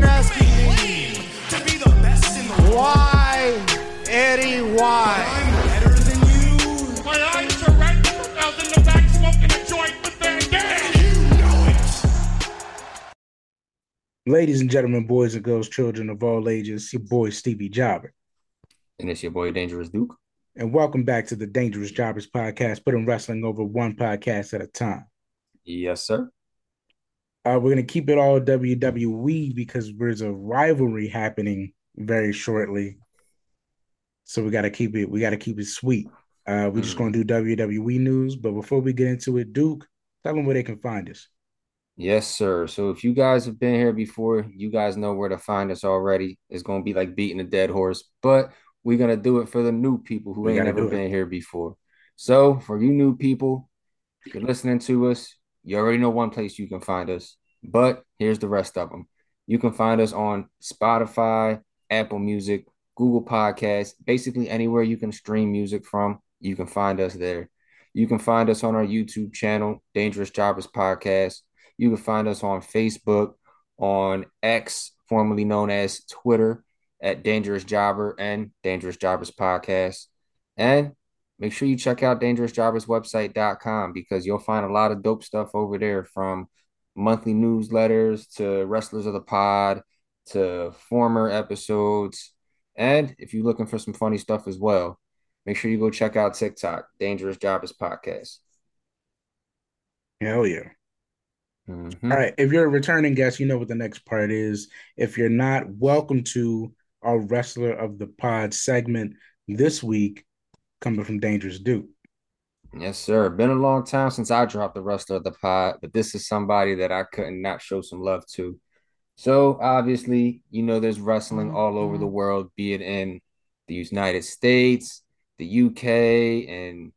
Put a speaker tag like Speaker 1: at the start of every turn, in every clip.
Speaker 1: been asking me to be the best in the world. Why, Eddie? Why? I'm better than you.
Speaker 2: My eyes are red. I was in the back smoking a joint with Van Damme.
Speaker 1: You know it.
Speaker 3: Ladies and gentlemen, boys and girls, children of all ages, your boy Stevie Jobber.
Speaker 4: And it's your boy Dangerous Duke.
Speaker 3: And welcome back to the Dangerous Jobbers podcast, putting wrestling over one podcast at a time.
Speaker 4: Yes, sir.
Speaker 3: Uh, we're gonna keep it all WWE because there's a rivalry happening very shortly. So we gotta keep it, we gotta keep it sweet. Uh, we're just
Speaker 4: Mhm.
Speaker 3: gonna do WWE news, but before we get into it, Duke, tell them where they can find us.
Speaker 4: Yes, sir. So if you guys have been here before, you guys know where to find us already. It's gonna be like beating a dead horse, but we're gonna do it for the new people who
Speaker 3: We
Speaker 4: ain't never been here before. So for you new people, if you're listening to us, you already know one place you can find us. But here's the rest of them. You can find us on Spotify, Apple Music, Google Podcasts, basically anywhere you can stream music from, you can find us there. You can find us on our YouTube channel, Dangerous Jobbers Podcast. You can find us on Facebook, on X, formerly known as Twitter, at Dangerous Jobber and Dangerous Jobbers Podcast. And make sure you check out dangerousjobberswebsite.com because you'll find a lot of dope stuff over there from monthly newsletters to wrestlers of the pod to former episodes. And if you're looking for some funny stuff as well, make sure you go check out TikTok, Dangerous Jobbers Podcast.
Speaker 3: Hell yeah.
Speaker 4: Mhm.
Speaker 3: All right. If you're a returning guest, you know what the next part is. If you're not, welcome to our Wrestler of the Pod segment this week, coming from Dangerous Duke.
Speaker 4: Yes, sir. Been a long time since I dropped the wrestler of the pod, but this is somebody that I couldn't not show some love to. So obviously, you know, there's wrestling mm-hmm. all over the mm-hmm. world, be it in the United States, the UK, and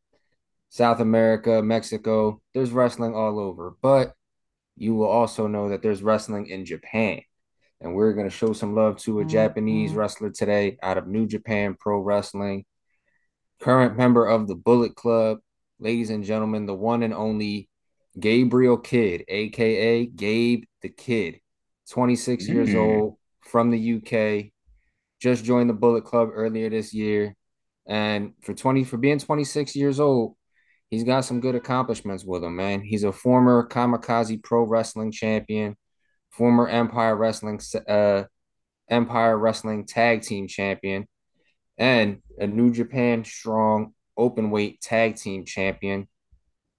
Speaker 4: South America, Mexico. There's wrestling all over, but you will also know that there's wrestling in Japan. And we're going to show some love to a Japanese mm-hmm. wrestler today out of New Japan Pro Wrestling current member of the Bullet Club, ladies and gentlemen, the one and only Gabriel Kidd, aka Gabe the Kid, 26 years
Speaker 3: Mm.
Speaker 4: old from the UK, just joined the Bullet Club earlier this year. And for 20 for being 26 years old, he's got some good accomplishments with him, man. He's a former Kamikaze Pro Wrestling champion, former Empire Wrestling uh Empire Wrestling Tag Team champion, and a New Japan Strong Open Weight Tag Team champion.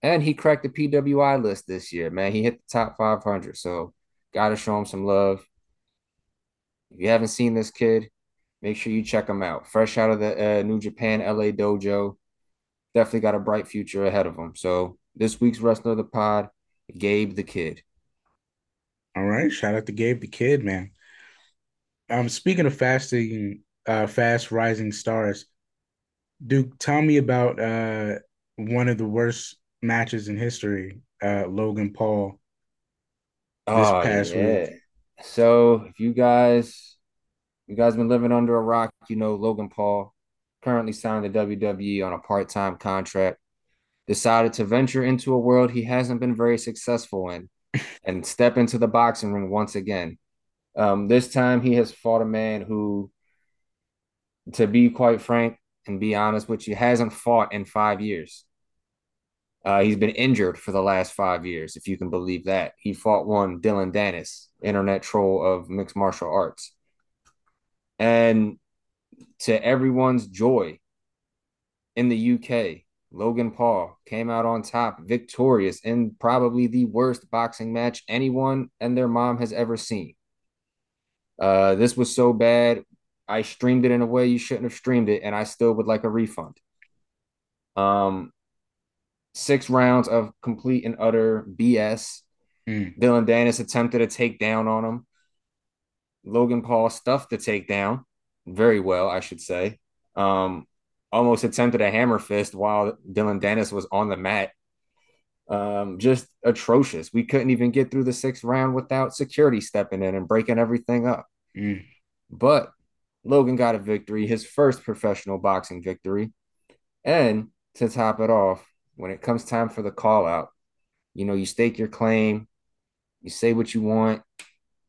Speaker 4: And he cracked the PWI list this year, man. He hit the top 500. So, got to show him some love. If you haven't seen this kid, make sure you check him out. Fresh out of the uh, New Japan LA dojo. Definitely got a bright future ahead of him. So, this week's wrestler of the pod, Gabe the Kid.
Speaker 3: All right. Shout out to Gabe the Kid, man. Um, speaking of fasting, uh, fast rising stars, Duke, tell me about uh one of the worst matches in history, uh, Logan Paul. This
Speaker 4: Oh,
Speaker 3: past
Speaker 4: yeah.
Speaker 3: week.
Speaker 4: So if you guys, you guys been living under a rock, you know Logan Paul currently signed to WWE on a part-time contract. Decided to venture into a world he hasn't been very successful in, and step into the boxing ring once again. Um, this time he has fought a man who, to be quite frank and be honest with you, hasn't fought in five years. Uh, he's been injured for the last five years, if you can believe that. He fought one Dillon Danis, internet troll of mixed martial arts. And to everyone's joy in the UK, Logan Paul came out on top, victorious in probably the worst boxing match anyone and their mom has ever seen. Uh, this was so bad. I streamed it in a way you shouldn't have streamed it, and I still would like a refund. Um, six rounds of complete and utter BS.
Speaker 3: Mm.
Speaker 4: Dillon Danis attempted a takedown on him. Logan Paul stuffed the takedown very well, I should say. Um, almost attempted a hammer fist while Dillon Danis was on the mat. Um, just atrocious. We couldn't even get through the sixth round without security stepping in and breaking everything up.
Speaker 3: Mm.
Speaker 4: But Logan got a victory, his first professional boxing victory. And to top it off, when it comes time for the call out, you know, you stake your claim, you say what you want,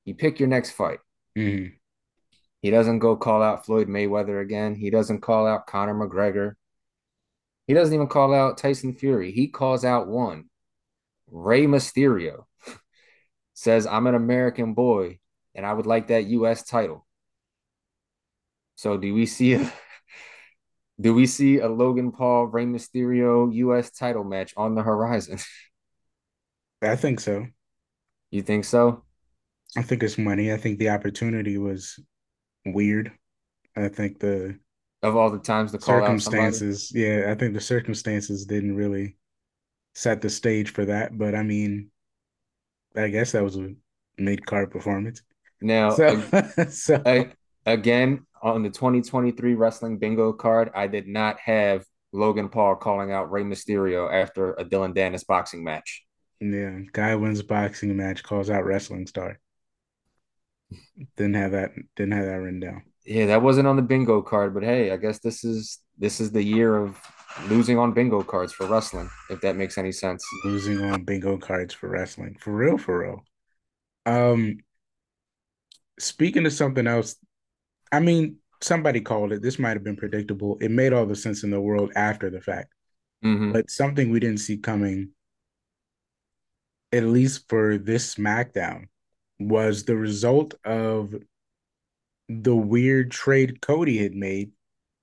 Speaker 4: you pick your next fight.
Speaker 3: hmm
Speaker 4: He doesn't go call out Floyd Mayweather again. He doesn't call out Conor McGregor. He doesn't even call out Tyson Fury. He calls out one, Rey Mysterio. Says, I'm an American boy and I would like that US title. So do we see a do we see a Logan Paul Rey Mysterio US title match on the horizon?
Speaker 3: I think so.
Speaker 4: You think so?
Speaker 3: I think it's money. I think the opportunity was weird. I think the
Speaker 4: Of all the times out
Speaker 3: circumstances, yeah, I think the circumstances didn't really set the stage for that. But I mean, I guess that was a mid-card performance.
Speaker 4: Now,
Speaker 3: So, so
Speaker 4: a- again, on the 2023 wrestling bingo card, I did not have Logan Paul calling out Rey Mysterio after a Dillon Danis boxing match.
Speaker 3: yeah, guy wins boxing match, calls out wrestling star. Didn't have that. Didn't have that written down.
Speaker 4: Yeah, that wasn't on the bingo card, but hey, I guess this is this is the year of losing on bingo cards for wrestling, if that makes any sense.
Speaker 3: Losing on bingo cards for wrestling, for real, for real. Um, speaking of something else, I mean, somebody called it. This might have been predictable. It made all the sense in the world after the fact,
Speaker 4: hmm
Speaker 3: but something we didn't see coming, at least for this SmackDown, was the result of the weird trade Cody had made.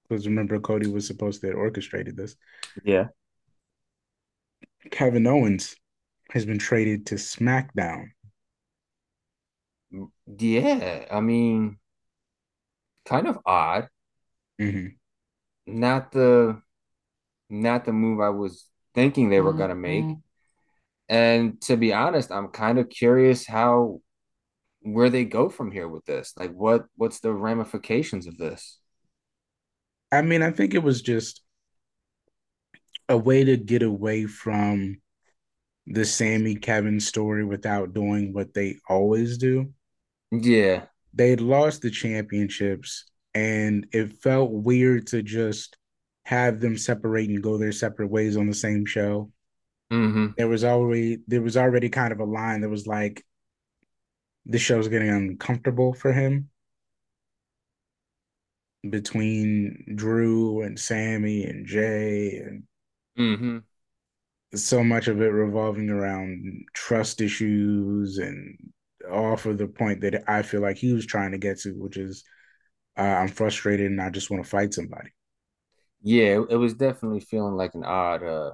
Speaker 3: Because remember, Cody was supposed to have orchestrated this.
Speaker 4: Yeah.
Speaker 3: Kevin Owens has been traded to SmackDown.
Speaker 4: Yeah, I mean, kind of odd.
Speaker 3: hmm
Speaker 4: Not the not the move I was thinking they were gonna make. And to be honest, I'm kind of curious how where they go from here with this. Like what what's the ramifications of this?
Speaker 3: I mean, I think it was just a way to get away from the Sammy Kevin story without doing what they always do.
Speaker 4: Yeah.
Speaker 3: They had lost the championships, and it felt weird to just have them separate and go their separate ways on the same show.
Speaker 4: hmm
Speaker 3: There was already there was already kind of a line that was like the show's getting uncomfortable for him. Between Drew and Sammy and Jay and
Speaker 4: hmm
Speaker 3: so much of it revolving around trust issues and off of the point that I feel like he was trying to get to, which is uh, I'm frustrated and I just want to fight somebody.
Speaker 4: Yeah, it, was definitely feeling like an odd uh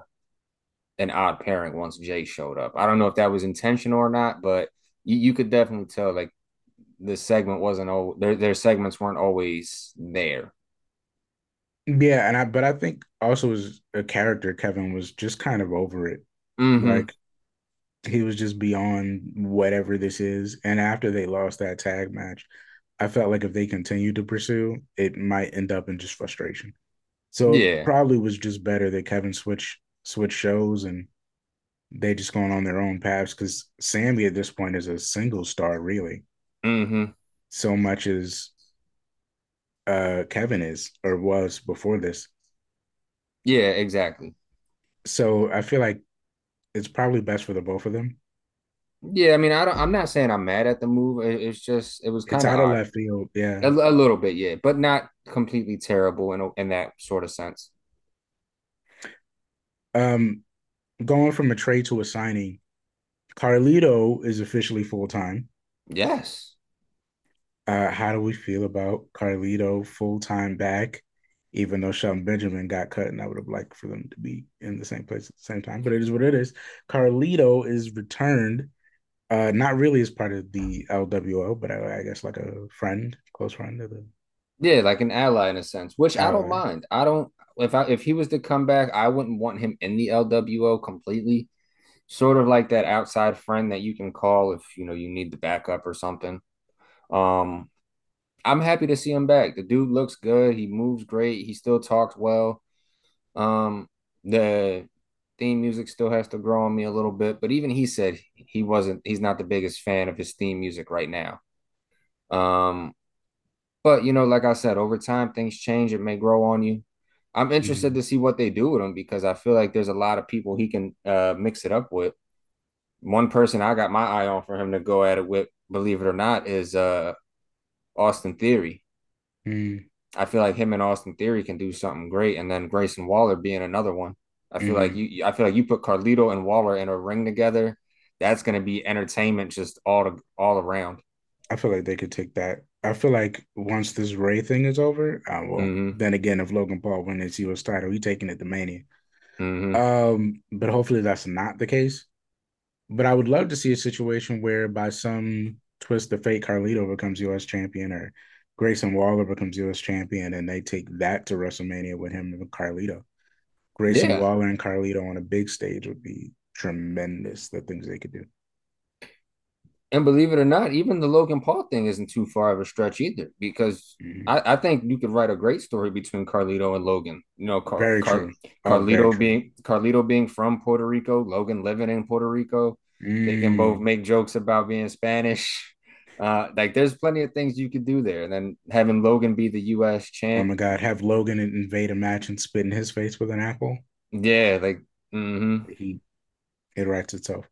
Speaker 4: an odd pairing once Jay showed up. I don't know if that was intentional or not, but you, you could definitely tell like the segment wasn't all their their segments weren't always there.
Speaker 3: Yeah, and I but I think also as a character, Kevin was just kind of over it.
Speaker 4: hmm
Speaker 3: Like he was just beyond whatever this is. And after they lost that tag match, I felt like if they continued to pursue, it might end up in just frustration. So
Speaker 4: Yeah.
Speaker 3: probably was just better that Kevin switch switch shows and they just going on their own paths because Sammy at this point is a single star, really,
Speaker 4: hmm
Speaker 3: so much as uh Kevin is or was before this.
Speaker 4: Yeah, exactly.
Speaker 3: So I feel like it's probably best for the both of them.
Speaker 4: Yeah, I mean, I don't. I'm not saying I'm mad at the move. It- it's just it was kind of
Speaker 3: out of left field, yeah.
Speaker 4: A, a little bit, yeah, but not completely terrible in in that sort of sense.
Speaker 3: Um, going from a trade to a signing, Carlito is officially full time.
Speaker 4: Yes.
Speaker 3: Uh, how do we feel about Carlito full time back? Even though Shelton Benjamin got cut, and I would have liked for them to be in the same place at the same time, but it is what it is. Carlito is returned, uh, not really as part of the LWO, but I, I guess like a friend, close friend of the.
Speaker 4: Yeah, like an ally in a sense, which I don't mind. I don't if I if he was to come back, I wouldn't want him in the LWO completely. Sort of like that outside friend that you can call if you know you need the backup or something. Um, I'm happy to see him back. The dude looks good. He moves great. He still talks well. Um, the theme music still has to grow on me a little bit, but even he said he wasn't. He's not the biggest fan of his theme music right now. Um, but you know, like I said, over time things change. It may grow on you. I'm interested
Speaker 3: Mhm.
Speaker 4: to see what they do with him because I feel like there's a lot of people he can uh, mix it up with. One person I got my eye on for him to go at it with, believe it or not, is uh Austin Theory.
Speaker 3: Mm,
Speaker 4: I feel like him and Austin Theory can do something great, and then Grayson Waller being another one. I feel like
Speaker 3: Mhm.
Speaker 4: you. I feel like you put Carlito and Waller in a ring together. That's going to be entertainment just all to, all around.
Speaker 3: I feel like they could take that. I feel like once this Rey thing is over, uh, well,
Speaker 4: Mhm.
Speaker 3: then again, if Logan Paul wins his U.S. title, he taking it to Mania.
Speaker 4: hmm
Speaker 3: Um, but hopefully that's not the case. But I would love to see a situation where by some twist of fate, Carlito becomes U.S. champion or Grayson Waller becomes U.S. champion, and they take that to WrestleMania with him and Carlito. Grayson
Speaker 4: Yeah.
Speaker 3: Waller and Carlito on a big stage would be tremendous. The things they could do.
Speaker 4: And believe it or not, even the Logan Paul thing isn't too far of a stretch either, because
Speaker 3: Mhm.
Speaker 4: I, I think you could write a great story between Carlito and Logan. You know, Car- Car-.
Speaker 3: Oh,
Speaker 4: Carlito being Carlito being from Puerto Rico, Logan living in Puerto Rico. They can
Speaker 3: Mm.
Speaker 4: both make jokes about being Spanish. Uh, like there's plenty of things you could do there. And then having Logan be the US champ.
Speaker 3: Oh my God, have Logan invade a match and spit in his face with an apple.
Speaker 4: Yeah, like hmm
Speaker 3: He it writes itself.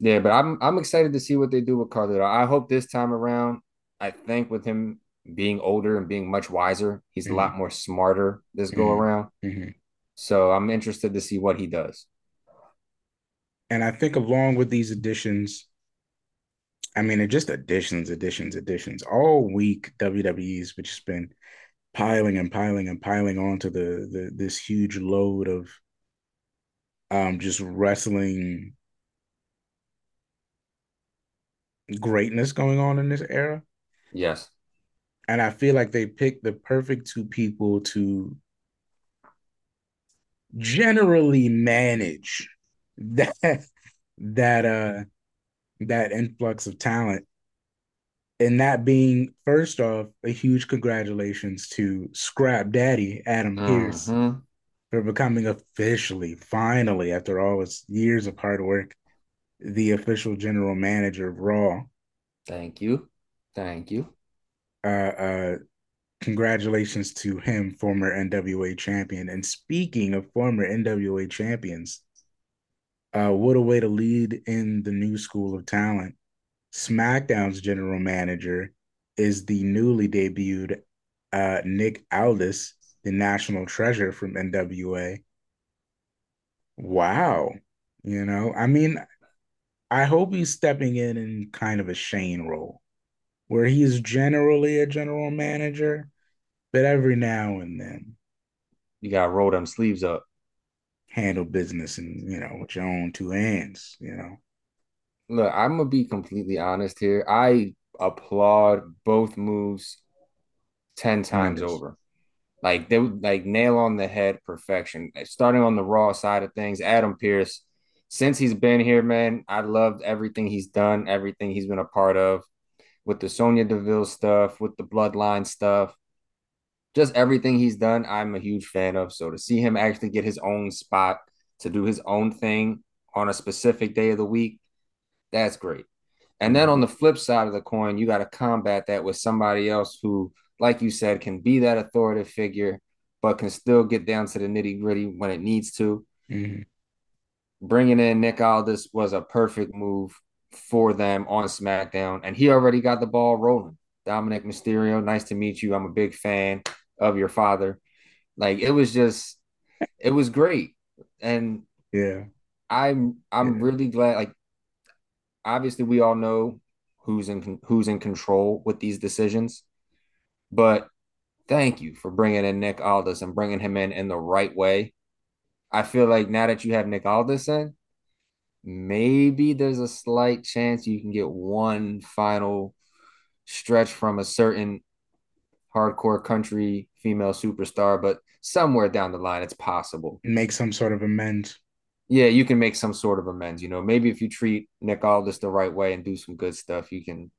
Speaker 4: Yeah, but I'm I'm excited to see what they do with Carlito. I hope this time around, I think with him being older and being much wiser, he's a lot more smarter this go
Speaker 3: Mhm.
Speaker 4: around.
Speaker 3: Mhm.
Speaker 4: So I'm interested to see what he does.
Speaker 3: And I think along with these additions, I mean, it just additions, additions, additions. All week, WWE's just been piling and piling and piling onto the the this huge load of um just wrestling greatness going on in this era.
Speaker 4: Yes.
Speaker 3: And I feel like they picked the perfect two people to generally manage that that uh that influx of talent. And that being first off, a huge congratulations to Scrap Daddy Adam Pearce
Speaker 4: Mhm.
Speaker 3: for becoming officially, finally, after all his years of hard work, the official general manager of Raw.
Speaker 4: Thank you. Thank you.
Speaker 3: Uh, uh, congratulations to him, former NWA champion. And speaking of former NWA champions, uh, what a way to lead in the new school of talent. SmackDown's general manager is the newly debuted uh, Nick Aldis, the national treasure from NWA. Wow. You know, I mean, I hope he's stepping in in kind of a Shane role where he's generally a general manager, but every now and then
Speaker 4: You gotta roll them sleeves up.
Speaker 3: Handle business and, you know, with your own two hands, you know.
Speaker 4: Look, I'm gonna be completely honest here. I applaud both moves 10 times over. Like they would like nail on the head perfection. Starting on the raw side of things, Adam Pearce, since he's been here, man, I loved everything he's done, everything he's been a part of with the Sonya Deville stuff, with the bloodline stuff, just everything he's done, I'm a huge fan of. So to see him actually get his own spot to do his own thing on a specific day of the week, that's great. And then on the flip side of the coin, you got to combat that with somebody else who, like you said, can be that authoritative figure, but can still get down to the nitty gritty when it needs to.
Speaker 3: Mhm.
Speaker 4: Bringing in Nick Aldis was a perfect move for them on SmackDown, and he already got the ball rolling. Dominic Mysterio, nice to meet you. I'm a big fan of your father. Like it was just, it was great, and
Speaker 3: Yeah.
Speaker 4: I'm I'm
Speaker 3: Yeah.
Speaker 4: really glad. Like, obviously, we all know who's in who's in control with these decisions, but thank you for bringing in Nick Aldis and bringing him in in the right way. I feel like now that you have Nick Aldis in, maybe there's a slight chance you can get one final stretch from a certain hardcore country female superstar, but somewhere down the line, it's possible.
Speaker 3: Make some sort of amends.
Speaker 4: Yeah, you can make some sort of amends. You know, maybe if you treat Nick Aldis the right way and do some good stuff, you can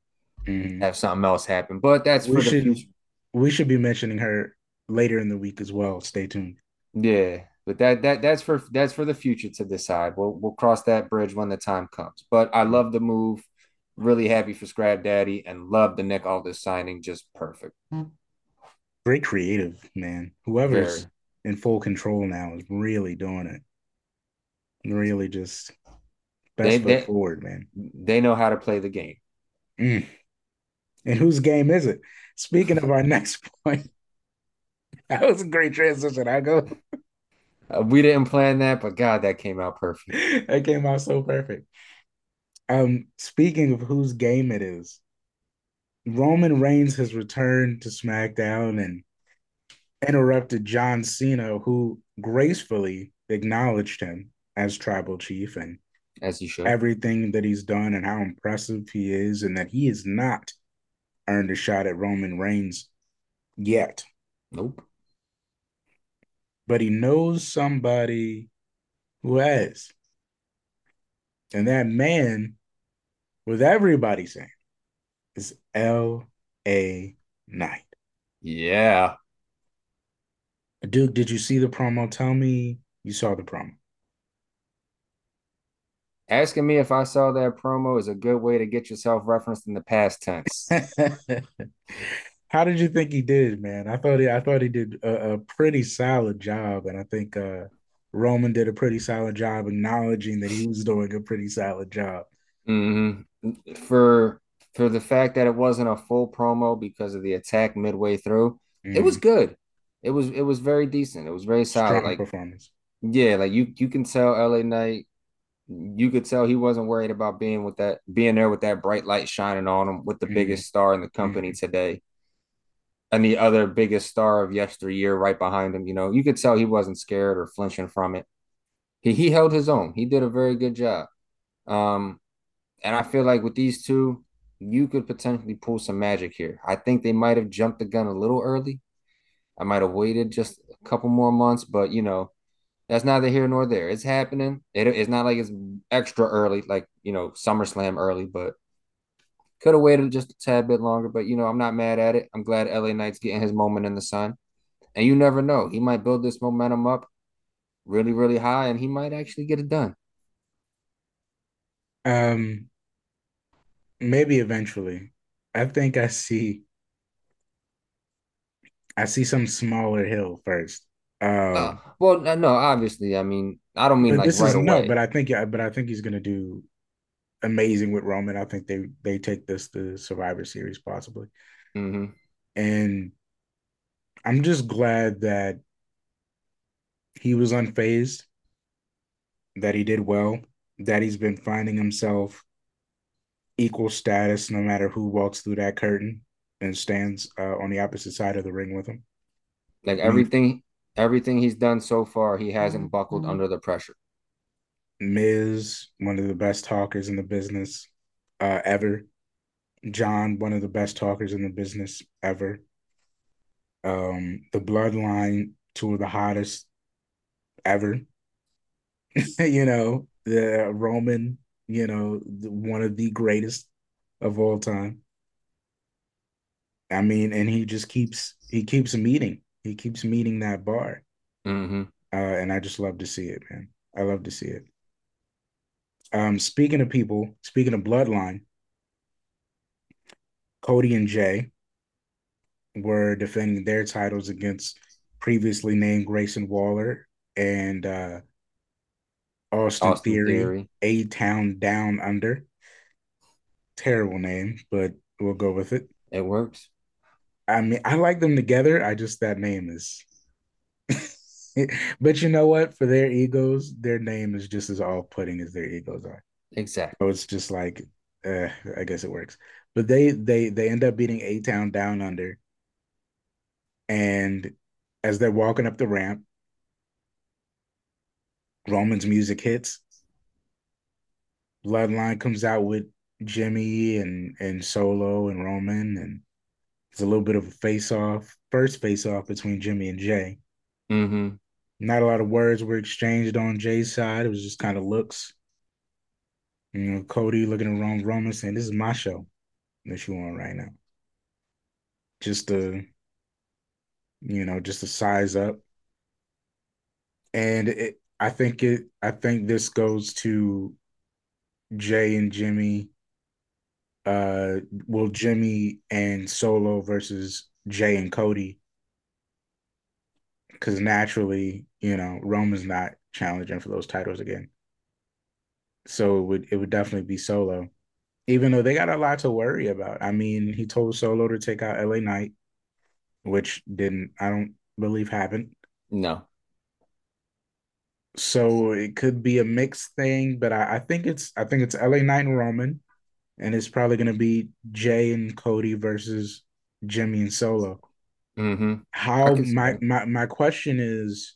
Speaker 3: Mhm.
Speaker 4: have something else happen. But that's
Speaker 3: We
Speaker 4: for
Speaker 3: should-
Speaker 4: future.
Speaker 3: We should be mentioning her later in the week as well. Stay tuned.
Speaker 4: Yeah, but that that that's for that's for the future to decide. We'll we'll cross that bridge when the time comes. But I love the move. Really happy for Scrap Daddy and love the Nick Aldis signing. Just perfect.
Speaker 3: Great creative, man. Whoever's
Speaker 4: Very.
Speaker 3: in full control now is really doing it. Really just best
Speaker 4: They-
Speaker 3: foot
Speaker 4: they-
Speaker 3: forward, man.
Speaker 4: They know how to play the game.
Speaker 3: Mm. And whose game is it? Speaking of our next point, that was a great transition. I go.
Speaker 4: Uh, we didn't plan that, but God, that came out perfect.
Speaker 3: that came out so perfect. Um, speaking of whose game it is, Roman Reigns has returned to SmackDown and interrupted John Cena, who gracefully acknowledged him as tribal chief and
Speaker 4: as he should.
Speaker 3: Everything that he's done and how impressive he is, and that he has not earned a shot at Roman Reigns yet.
Speaker 4: Nope.
Speaker 3: But he knows somebody who has. And that man, was everybody saying, is L.A. Knight.
Speaker 4: Yeah.
Speaker 3: Duke, did you see the promo? Tell me you saw the promo.
Speaker 4: Asking me if I saw that promo is a good way to get yourself referenced in the past tense.
Speaker 3: How did you think he did, man? I thought he, I thought he did a, a pretty solid job, and I think uh, Roman did a pretty solid job acknowledging that he was doing a pretty solid job.
Speaker 4: Mm-hmm. For for the fact that it wasn't a full promo because of the attack midway through, mm-hmm. it was mm-hmm. good. It was it was very decent. It was very solid.
Speaker 3: Strong
Speaker 4: like
Speaker 3: performance.
Speaker 4: Yeah, like you you can tell LA Knight you could tell he wasn't worried about being with that being there with that bright light shining on him with the mm-hmm. biggest star in the company mm-hmm. today and the other biggest star of yesteryear right behind him you know you could tell he wasn't scared or flinching from it he, he held his own he did a very good job um and i feel like with these two you could potentially pull some magic here i think they might have jumped the gun a little early i might have waited just a couple more months but you know that's neither here nor there. It's happening. It, it's not like it's extra early, like you know SummerSlam early, but could have waited just a tad bit longer. But you know, I'm not mad at it. I'm glad LA Knight's getting his moment in the sun, and you never know. He might build this momentum up really, really high, and he might actually get it done.
Speaker 3: Um, maybe eventually. I think I see. I see some smaller hill first.
Speaker 4: Um, uh, well, no, obviously, I mean, I don't mean like this right is, away. No,
Speaker 3: but I think yeah, but I think he's gonna do amazing with Roman. I think they they take this to Survivor Series possibly,
Speaker 4: mm-hmm.
Speaker 3: and I'm just glad that he was unfazed, that he did well, that he's been finding himself equal status no matter who walks through that curtain and stands uh, on the opposite side of the ring with him.
Speaker 4: Like everything, everything he's done so far, he hasn't buckled mm-hmm. under the pressure.
Speaker 3: Miz, one of the best talkers in the business uh, ever. John, one of the best talkers in the business ever. Um, the Bloodline, two of the hottest ever. you know, the Roman, you know, the, one of the greatest of all time. I mean, and he just keeps he keeps meeting he keeps meeting that bar.
Speaker 4: Mm-hmm.
Speaker 3: Uh, and I just love to see it, man. I love to see it. Um, speaking of people, speaking of bloodline, Cody and Jay were defending their titles against previously named Grayson Waller and uh, Austin, Austin Theory, A Town Down Under. Terrible name, but we'll go with it.
Speaker 4: It works.
Speaker 3: I mean, I like them together. I just that name is. but you know what? For their egos, their name is just as off-putting as their egos are.
Speaker 4: Exactly.
Speaker 3: So it's just like, uh, I guess it works. But they they they end up beating A Town down under, and as they're walking up the ramp, Roman's music hits. Bloodline comes out with Jimmy and and Solo and Roman and it's a little bit of a face off, first face off between Jimmy and Jay.
Speaker 4: Mm-hmm.
Speaker 3: Not a lot of words were exchanged on Jay's side. It was just kind of looks. You know, Cody looking at Ron Roman saying, This is my show that you on right now. Just to, you know, just to size up. And it, I think it I think this goes to Jay and Jimmy uh Jimmy and Solo versus Jay and Cody because naturally, you know, Roman's not challenging for those titles again. So it would it would definitely be Solo. even though they got a lot to worry about. I mean, he told Solo to take out LA Knight, which didn't, I don't believe happened.
Speaker 4: No.
Speaker 3: So it could be a mixed thing, but I, I think it's I think it's LA Knight and Roman, and it's probably gonna be Jay and Cody versus Jimmy and Solo.
Speaker 4: Mm-hmm.
Speaker 3: How
Speaker 4: I can see
Speaker 3: my, my my question is,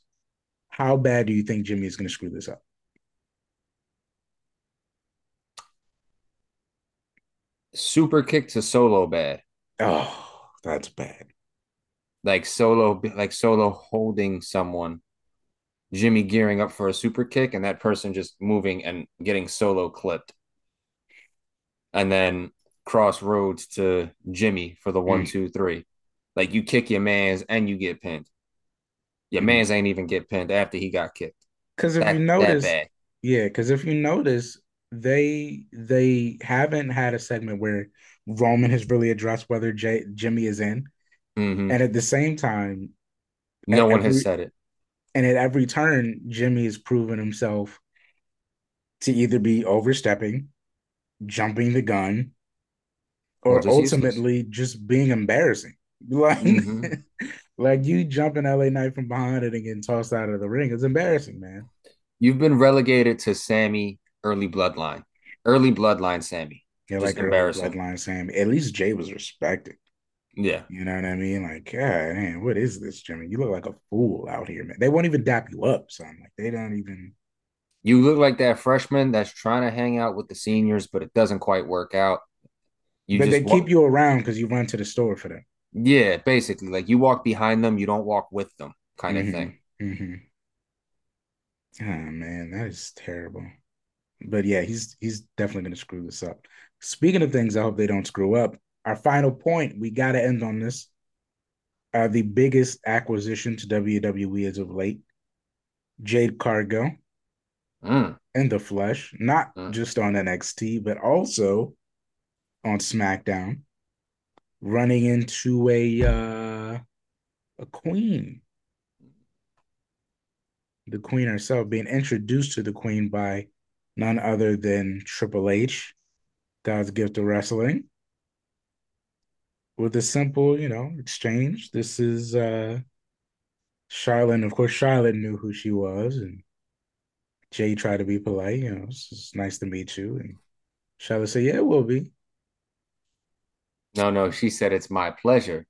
Speaker 3: how bad do you think Jimmy is gonna screw this up?
Speaker 4: Super kick to Solo bad.
Speaker 3: Oh, that's bad.
Speaker 4: Like Solo, like Solo holding someone, Jimmy gearing up for a super kick, and that person just moving and getting Solo clipped. And then crossroads to Jimmy for the one,
Speaker 3: Mm.
Speaker 4: two, three. Like you kick your man's and you get pinned. Your
Speaker 3: Mhm.
Speaker 4: man's ain't even get pinned after he got kicked.
Speaker 3: Because if
Speaker 4: That
Speaker 3: you notice, yeah, because if you notice, they they haven't had a segment where Roman has really addressed whether Jay, Jimmy is in,
Speaker 4: hmm
Speaker 3: and at the same time,
Speaker 4: No
Speaker 3: at
Speaker 4: one has said it.
Speaker 3: And at every turn, Jimmy has proven himself to either be overstepping, jumping the gun,
Speaker 4: Or
Speaker 3: or
Speaker 4: just useless.
Speaker 3: ultimately just being embarrassing. Like,
Speaker 4: Mhm.
Speaker 3: like you jumping LA Knight from behind it and getting tossed out of the ring. It's embarrassing, man.
Speaker 4: You've been relegated to Sammy early bloodline. Early bloodline Sammy.
Speaker 3: Yeah,
Speaker 4: Just
Speaker 3: like
Speaker 4: embarrassing.
Speaker 3: bloodline Sam. At least Jay was respected.
Speaker 4: Yeah.
Speaker 3: You know what I mean? Like, God, man, what is this, Jimmy? You look like a fool out here, man. They won't even dap you up, son. Like, they don't even.
Speaker 4: You look like that freshman that's trying to hang out with the seniors, but it doesn't quite work out. You
Speaker 3: but
Speaker 4: just
Speaker 3: they keep you around because you run to the store for them.
Speaker 4: Yeah, basically. Like you walk behind them, you don't walk with them, kind of
Speaker 3: Mhm.
Speaker 4: thing.
Speaker 3: Mm-hmm. Oh man, that is terrible. But yeah, he's he's definitely gonna screw this up. Speaking of things, I hope they don't screw up. Our final point, we gotta end on this. Uh, the biggest acquisition to WWE as of late, Jade Cargill
Speaker 4: Mm.
Speaker 3: in the flesh, not
Speaker 4: Mm.
Speaker 3: just on NXT, but also on SmackDown, running into a uh, a queen. The queen herself being introduced to the queen by none other than Triple H, God's gift of wrestling. With a simple, you know, exchange. This is uh Charlotte, of course, Charlotte knew who she was, and Jay tried to be polite, you know, it's, it's nice to meet you. And Charlotte said, Yeah, it will be.
Speaker 4: No, no, she said it's my pleasure.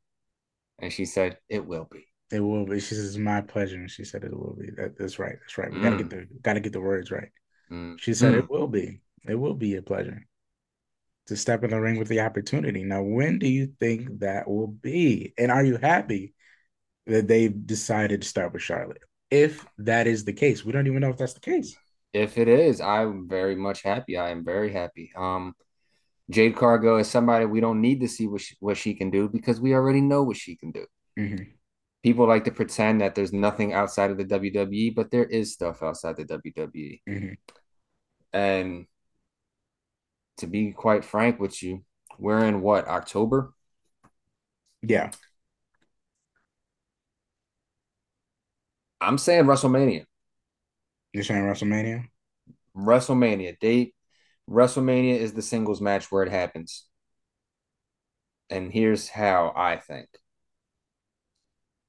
Speaker 4: And she said it will be.
Speaker 3: It will be. She says, "It's my pleasure," and she said, "It will be." That, that's right. That's right. We gotta get the gotta get the words right.
Speaker 4: Mm.
Speaker 3: She said,
Speaker 4: Mm.
Speaker 3: "It will be. It will be a pleasure to step in the ring with the opportunity." Now, when do you think that will be? And are you happy that they've decided to start with Charlotte? If that is the case, we don't even know if that's the case.
Speaker 4: If it is, I'm very much happy. I am very happy. Um, Jade Cargill is somebody we don't need to see what she, what she can do because we already know what she can do.
Speaker 3: Mhm.
Speaker 4: People like to pretend that there's nothing outside of the WWE, but there is stuff outside the WWE.
Speaker 3: Mhm.
Speaker 4: And to be quite frank with you, we're in what, October?
Speaker 3: Yeah,
Speaker 4: I'm saying WrestleMania.
Speaker 3: you're saying WrestleMania.
Speaker 4: WrestleMania date. WrestleMania is the singles match where it happens. And here's how I think.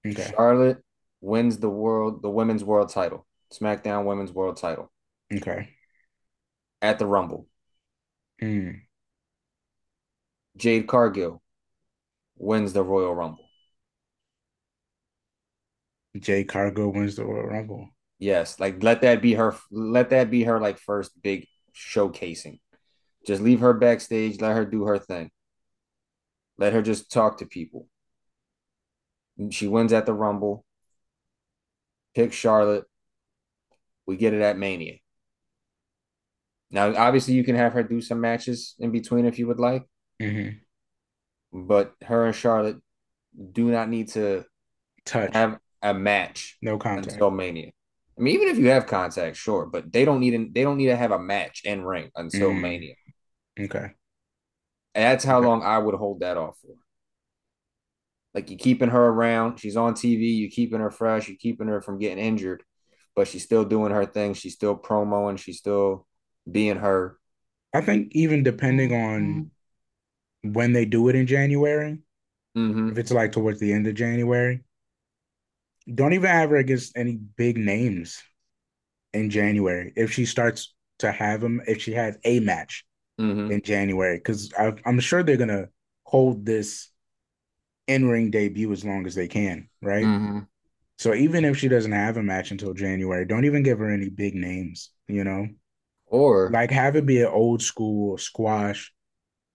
Speaker 3: Okay.
Speaker 4: Charlotte wins the world, the women's world title, SmackDown women's world title
Speaker 3: Okay.
Speaker 4: at the Rumble.
Speaker 3: Mm.
Speaker 4: Jade Cargill wins the Royal Rumble.
Speaker 3: Jay Cargill wins the Royal Rumble.
Speaker 4: Yes, like let that be her let that be her like first big showcasing. Just leave her backstage, let her do her thing. Let her just talk to people. She wins at the Rumble. Pick Charlotte. We get it at Mania. Now, obviously, you can have her do some matches in between if you would like,
Speaker 3: hmm
Speaker 4: but her and Charlotte do not need to
Speaker 3: Touch.
Speaker 4: have a match
Speaker 3: no contact.
Speaker 4: until Mania. I mean, even if you have contact, sure, but they don't need an, they don't need to have a match in ring until
Speaker 3: Mm.
Speaker 4: Mania.
Speaker 3: Okay.
Speaker 4: And that's how
Speaker 3: Okay.
Speaker 4: long I would hold that off for. Like you're keeping her around, she's on TV, you're keeping her fresh, you're keeping her from getting injured, but she's still doing her thing. She's still promoing, she's still being her.
Speaker 3: I think even depending on when they do it in January,
Speaker 4: Mm-hmm.
Speaker 3: if it's like towards the end of January, don't even have her against any big names in January. If she starts to have them, if she has a match
Speaker 4: Mm-hmm.
Speaker 3: in January, because I'm sure they're gonna hold this in ring debut as long as they can, right?
Speaker 4: Mm-hmm.
Speaker 3: So even if she doesn't have a match until January, don't even give her any big names, you know?
Speaker 4: Or
Speaker 3: Like have it be an old school squash,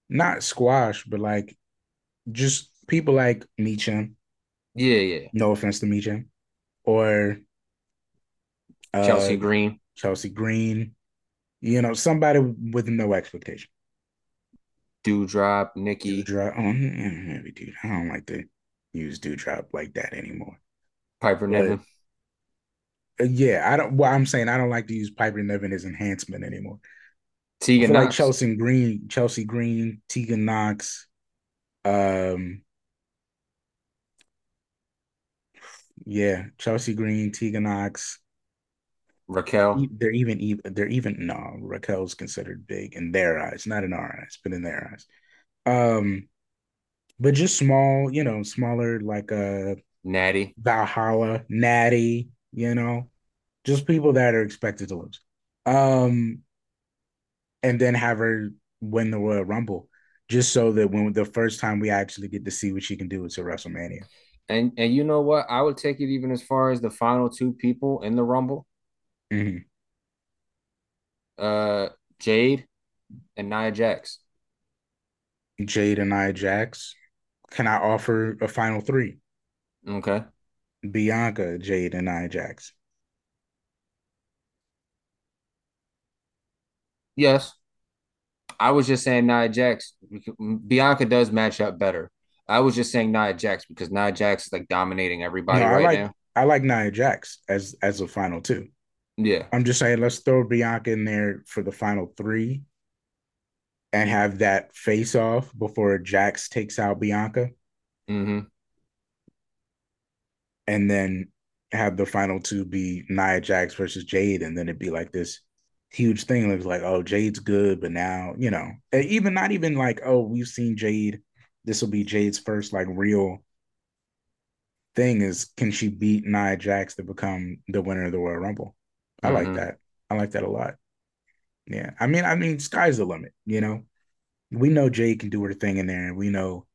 Speaker 3: not squash, but like just people like Meecham.
Speaker 4: yeah, yeah.
Speaker 3: No offense to Meecham, or uh,
Speaker 4: Chelsea Green.
Speaker 3: Chelsea Green. You know, somebody with no expectation.
Speaker 4: Dewdrop, Nikki,
Speaker 3: Dewdrop. Oh, mm, maybe dude. I don't like to use Dewdrop like that anymore.
Speaker 4: Piper.
Speaker 3: Uh, yeah, I don't. Well, I'm saying I don't like to use Piper Niven as enhancement anymore.
Speaker 4: Tegan
Speaker 3: feel like Chelsea Green, Chelsea Green, Tegan Knox, um, yeah, Chelsea Green, Tegan Knox.
Speaker 4: Raquel.
Speaker 3: They're even, even they're even no Raquel's considered big in their eyes, not in our eyes, but in their eyes. Um, but just small, you know, smaller like uh
Speaker 4: Natty.
Speaker 3: Valhalla, Natty, you know, just people that are expected to lose. Um, and then have her win the Royal Rumble, just so that when the first time we actually get to see what she can do is at WrestleMania.
Speaker 4: And and you know what? I would take it even as far as the final two people in the Rumble.
Speaker 3: Mm-hmm.
Speaker 4: Uh Jade and Nia Jax.
Speaker 3: Jade and Nia Jax. Can I offer a final three?
Speaker 4: Okay.
Speaker 3: Bianca, Jade, and Nia Jax.
Speaker 4: Yes. I was just saying Nia Jax. Bianca does match up better. I was just saying Nia Jax because Nia Jax is like dominating everybody
Speaker 3: No, I
Speaker 4: right
Speaker 3: like
Speaker 4: now.
Speaker 3: I like Nia Jax as as a final two.
Speaker 4: Yeah.
Speaker 3: I'm just saying let's throw Bianca in there for the final three and have that face off before Jax takes out Bianca.
Speaker 4: hmm
Speaker 3: and then have the final two be Nia Jax versus Jade, and then it'd be like this huge thing. It's like, oh, Jade's good, but now you know, and even not even like, oh, we've seen Jade. This will be Jade's first like real thing. Is can she beat Nia Jax to become the winner of the Royal Rumble? I like
Speaker 4: Mhm.
Speaker 3: that. I like that a lot. Yeah, I mean, I mean, sky's the limit. You know, we know Jade can do her thing in there, and we know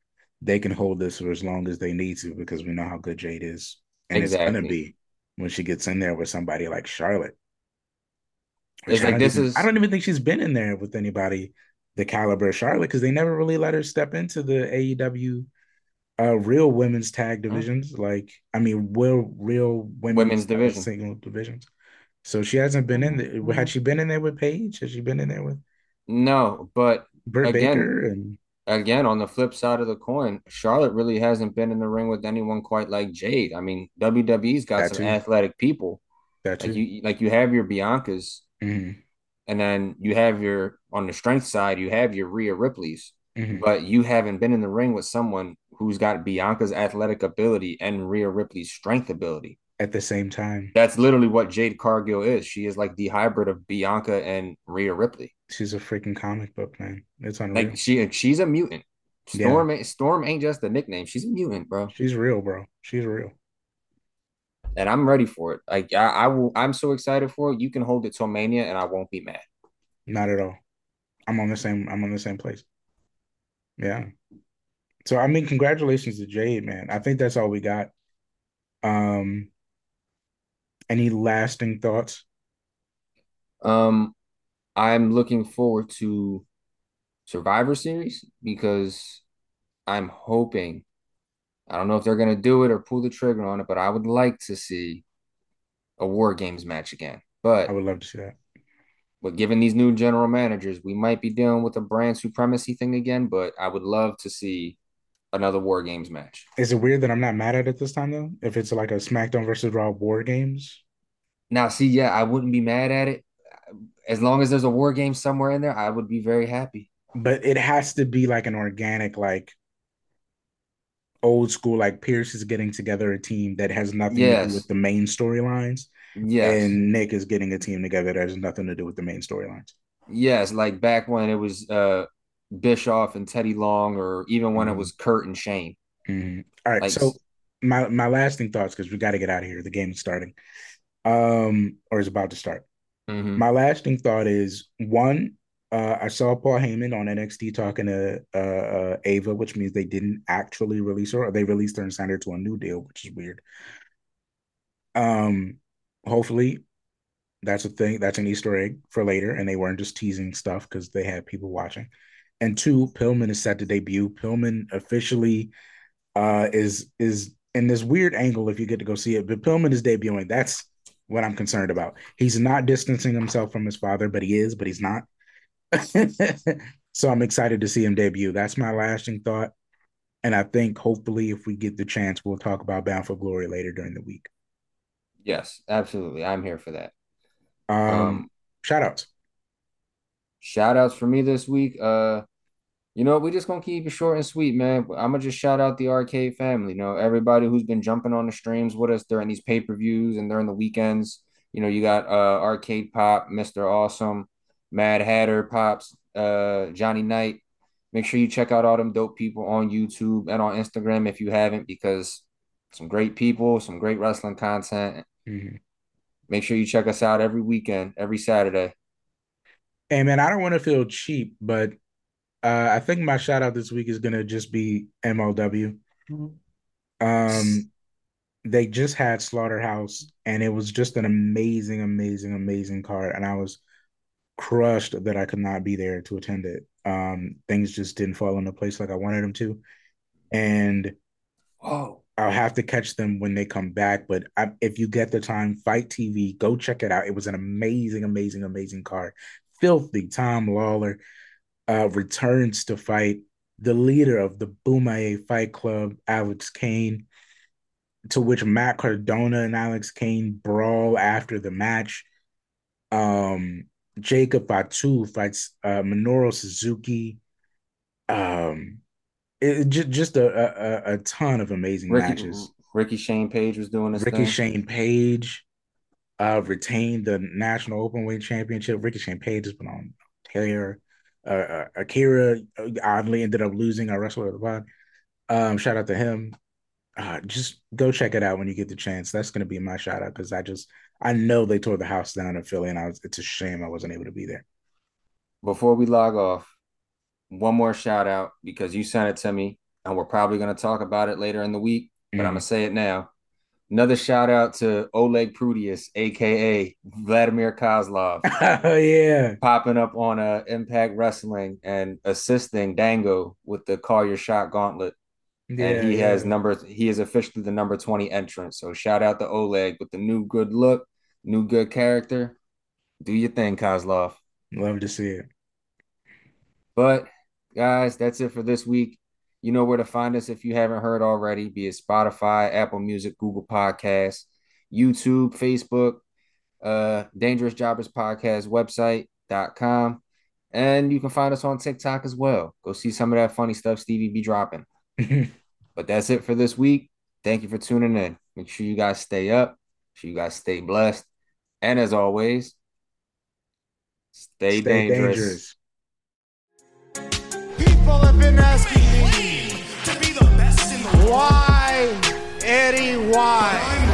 Speaker 3: they can hold this for as long as they need to because we know how good Jade is, and it's gonna be when she gets in there with somebody like Charlotte.
Speaker 4: It's like this
Speaker 3: even-
Speaker 4: is-
Speaker 3: I don't even think she's been in there with anybody the caliber of Charlotte because they never really let her step into the AEW uh real women's tag divisions. Like, I mean, real real women's,
Speaker 4: Women's division.
Speaker 3: single divisions. So she hasn't been in there. Had she been in there with Paige? Has she been in there with
Speaker 4: No, but Again,
Speaker 3: Baker and
Speaker 4: again, on the flip side of the coin, Charlotte really hasn't been in the ring with anyone quite like Jade. I mean, WWE's got
Speaker 3: That
Speaker 4: some athletic people.
Speaker 3: that
Speaker 4: Like
Speaker 3: too?
Speaker 4: you like you have your Biancas,
Speaker 3: Mhm,
Speaker 4: and then you have your on the strength side, you have your Rhea Ripley's,
Speaker 3: mhm.
Speaker 4: but you haven't been in the ring with someone who's got Bianca's athletic ability and Rhea Ripley's strength ability.
Speaker 3: At the same time,
Speaker 4: That's literally what Jade Cargill is. She is like the hybrid of Bianca and Rhea Ripley.
Speaker 3: she's a freaking comic book man. It's unreal.
Speaker 4: Like she she's a mutant. Storm ain't Storm ain't just a nickname. She's a mutant, bro.
Speaker 3: she's real, bro. She's real.
Speaker 4: And I'm ready for it. Like I, I will I'm so excited for it. You can hold it till Mania and I won't be mad.
Speaker 3: Not at all. I'm on the same. I'm on the same place. Yeah. So I mean, congratulations to Jade, man. I think that's all we got. Um, any lasting thoughts?
Speaker 4: Um I'm looking forward to Survivor Series because I'm hoping I don't know if they're gonna do it or pull the trigger on it, but I would like to see a War Games match again. But
Speaker 3: I would love to see that.
Speaker 4: But given these new general managers, we might be dealing with a brand supremacy thing again. But I would love to see another War Games match.
Speaker 3: Is it weird that I'm not mad at it this time though? If it's like a SmackDown versus Raw War Games,
Speaker 4: Now, see, yeah, I wouldn't be mad at it. As long as there's a War Game somewhere in there, I would be very happy.
Speaker 3: but it has to be like an organic, like old school, like Pearce is getting together a team that has nothing to do with the main storylines,
Speaker 4: Yes.
Speaker 3: and Nick is getting a team together that has nothing to do with the main storylines.
Speaker 4: Yes, like back when it was uh Bischoff and Teddy Long, or even when it
Speaker 3: Mhm.
Speaker 4: was Kurt and Shane.
Speaker 3: Mhm. All right,
Speaker 4: Like,
Speaker 3: so my my lasting thoughts because we got to get out of here. The game is starting, um, or is about to start.
Speaker 4: mhm.
Speaker 3: My lasting thought is one. Uh, I saw Paul Heyman on NXT talking to uh, uh, Ava, which means they didn't actually release her, or they released her and signed her to a new deal, which is weird. Um, hopefully, that's a thing. That's an Easter egg for later, and they weren't just teasing stuff because they had people watching. And two, Pillman is set to debut. Pillman officially uh, is is in this weird angle if you get to go see it. But Pillman is debuting. That's what I'm concerned about. He's not distancing himself from his father, but he is, but he's not. so I'm excited to see him debut. That's my lasting thought. And I think hopefully if we get the chance, we'll talk about Bound for Glory later during the week.
Speaker 4: Yes, absolutely. I'm here for that.
Speaker 3: Um,
Speaker 4: Um,
Speaker 3: shout outs.
Speaker 4: Shout outs for me this week. Uh, you know, we just gonna keep it short and sweet, man. I'm gonna just shout out the arcade family. You know, everybody who's been jumping on the streams with us during these pay-per-views and during the weekends. You know, you got uh Arcade Pop, Mr. Awesome, Mad Hatter Pops, uh Johnny Knight. Make sure you check out all them dope people on YouTube and on Instagram if you haven't, because some great people, some great wrestling content.
Speaker 3: Mhm.
Speaker 4: Make sure you check us out every weekend, every Saturday.
Speaker 3: Hey man, I don't want to feel cheap, but uh, I think my shout out this week is gonna just be MLW. Um, they just had Slaughterhouse, and it was just an amazing, amazing, amazing card, and I was crushed that I could not be there to attend it. Um, things just didn't fall into place like I wanted them to, and
Speaker 4: Oh,
Speaker 3: I'll have to catch them when they come back. But I, if you get the time, FITE TV, go check it out. It was an amazing, amazing, amazing card. Filthy Tom Lawler uh, returns to fight the leader of the Bomaye Fight Club, Alex Kane, to which Matt Cardona and Alex Kane brawl after the match. Um, Jacob Fatu fights uh, Minoru Suzuki. Um, it, just just a, a a ton of amazing
Speaker 4: Ricky
Speaker 3: matches.
Speaker 4: Ricky Shane Page was doing this
Speaker 3: Ricky
Speaker 4: thing.
Speaker 3: Shane Page uh, retained the national open weight championship. Ricky Shane Page has been on tear. Uh, uh, Akira oddly ended up losing a wrestler of the pod. Um, shout out to him. Uh, just go check it out when you get the chance. That's going to be my shout out because I just I know they tore the house down in Philly, and I was it's a shame I wasn't able to be there.
Speaker 4: Before we log off, one more shout out because you sent it to me, and we're probably going to talk about it later in the week, but I'm
Speaker 3: Mhm.
Speaker 4: going to say it now. Another shout out to Oleg Prudius, aka Vladimir Kozlov,
Speaker 3: oh yeah,
Speaker 4: popping up on uh, Impact Wrestling and assisting Dango with the Call Your Shot Gauntlet.
Speaker 3: yeah.
Speaker 4: and he
Speaker 3: yeah.
Speaker 4: has number he is officially the number 20 entrant. So shout out to Oleg with the new good look, new good character. Do your thing, Kozlov.
Speaker 3: Love to see it.
Speaker 4: But guys, that's it for this week. You know where to find us if you haven't heard already, be it Spotify, Apple Music, Google Podcasts, YouTube, Facebook, uh, Dangerous Jobbers Podcast website.com. And you can find us on TikTok as well. Go see some of that funny stuff Stevie be dropping. But that's it for this week. Thank you for tuning in. Make sure you guys stay up. Make sure you guys stay blessed. And as always, stay, dangerous.
Speaker 1: People have been asking Eddie White.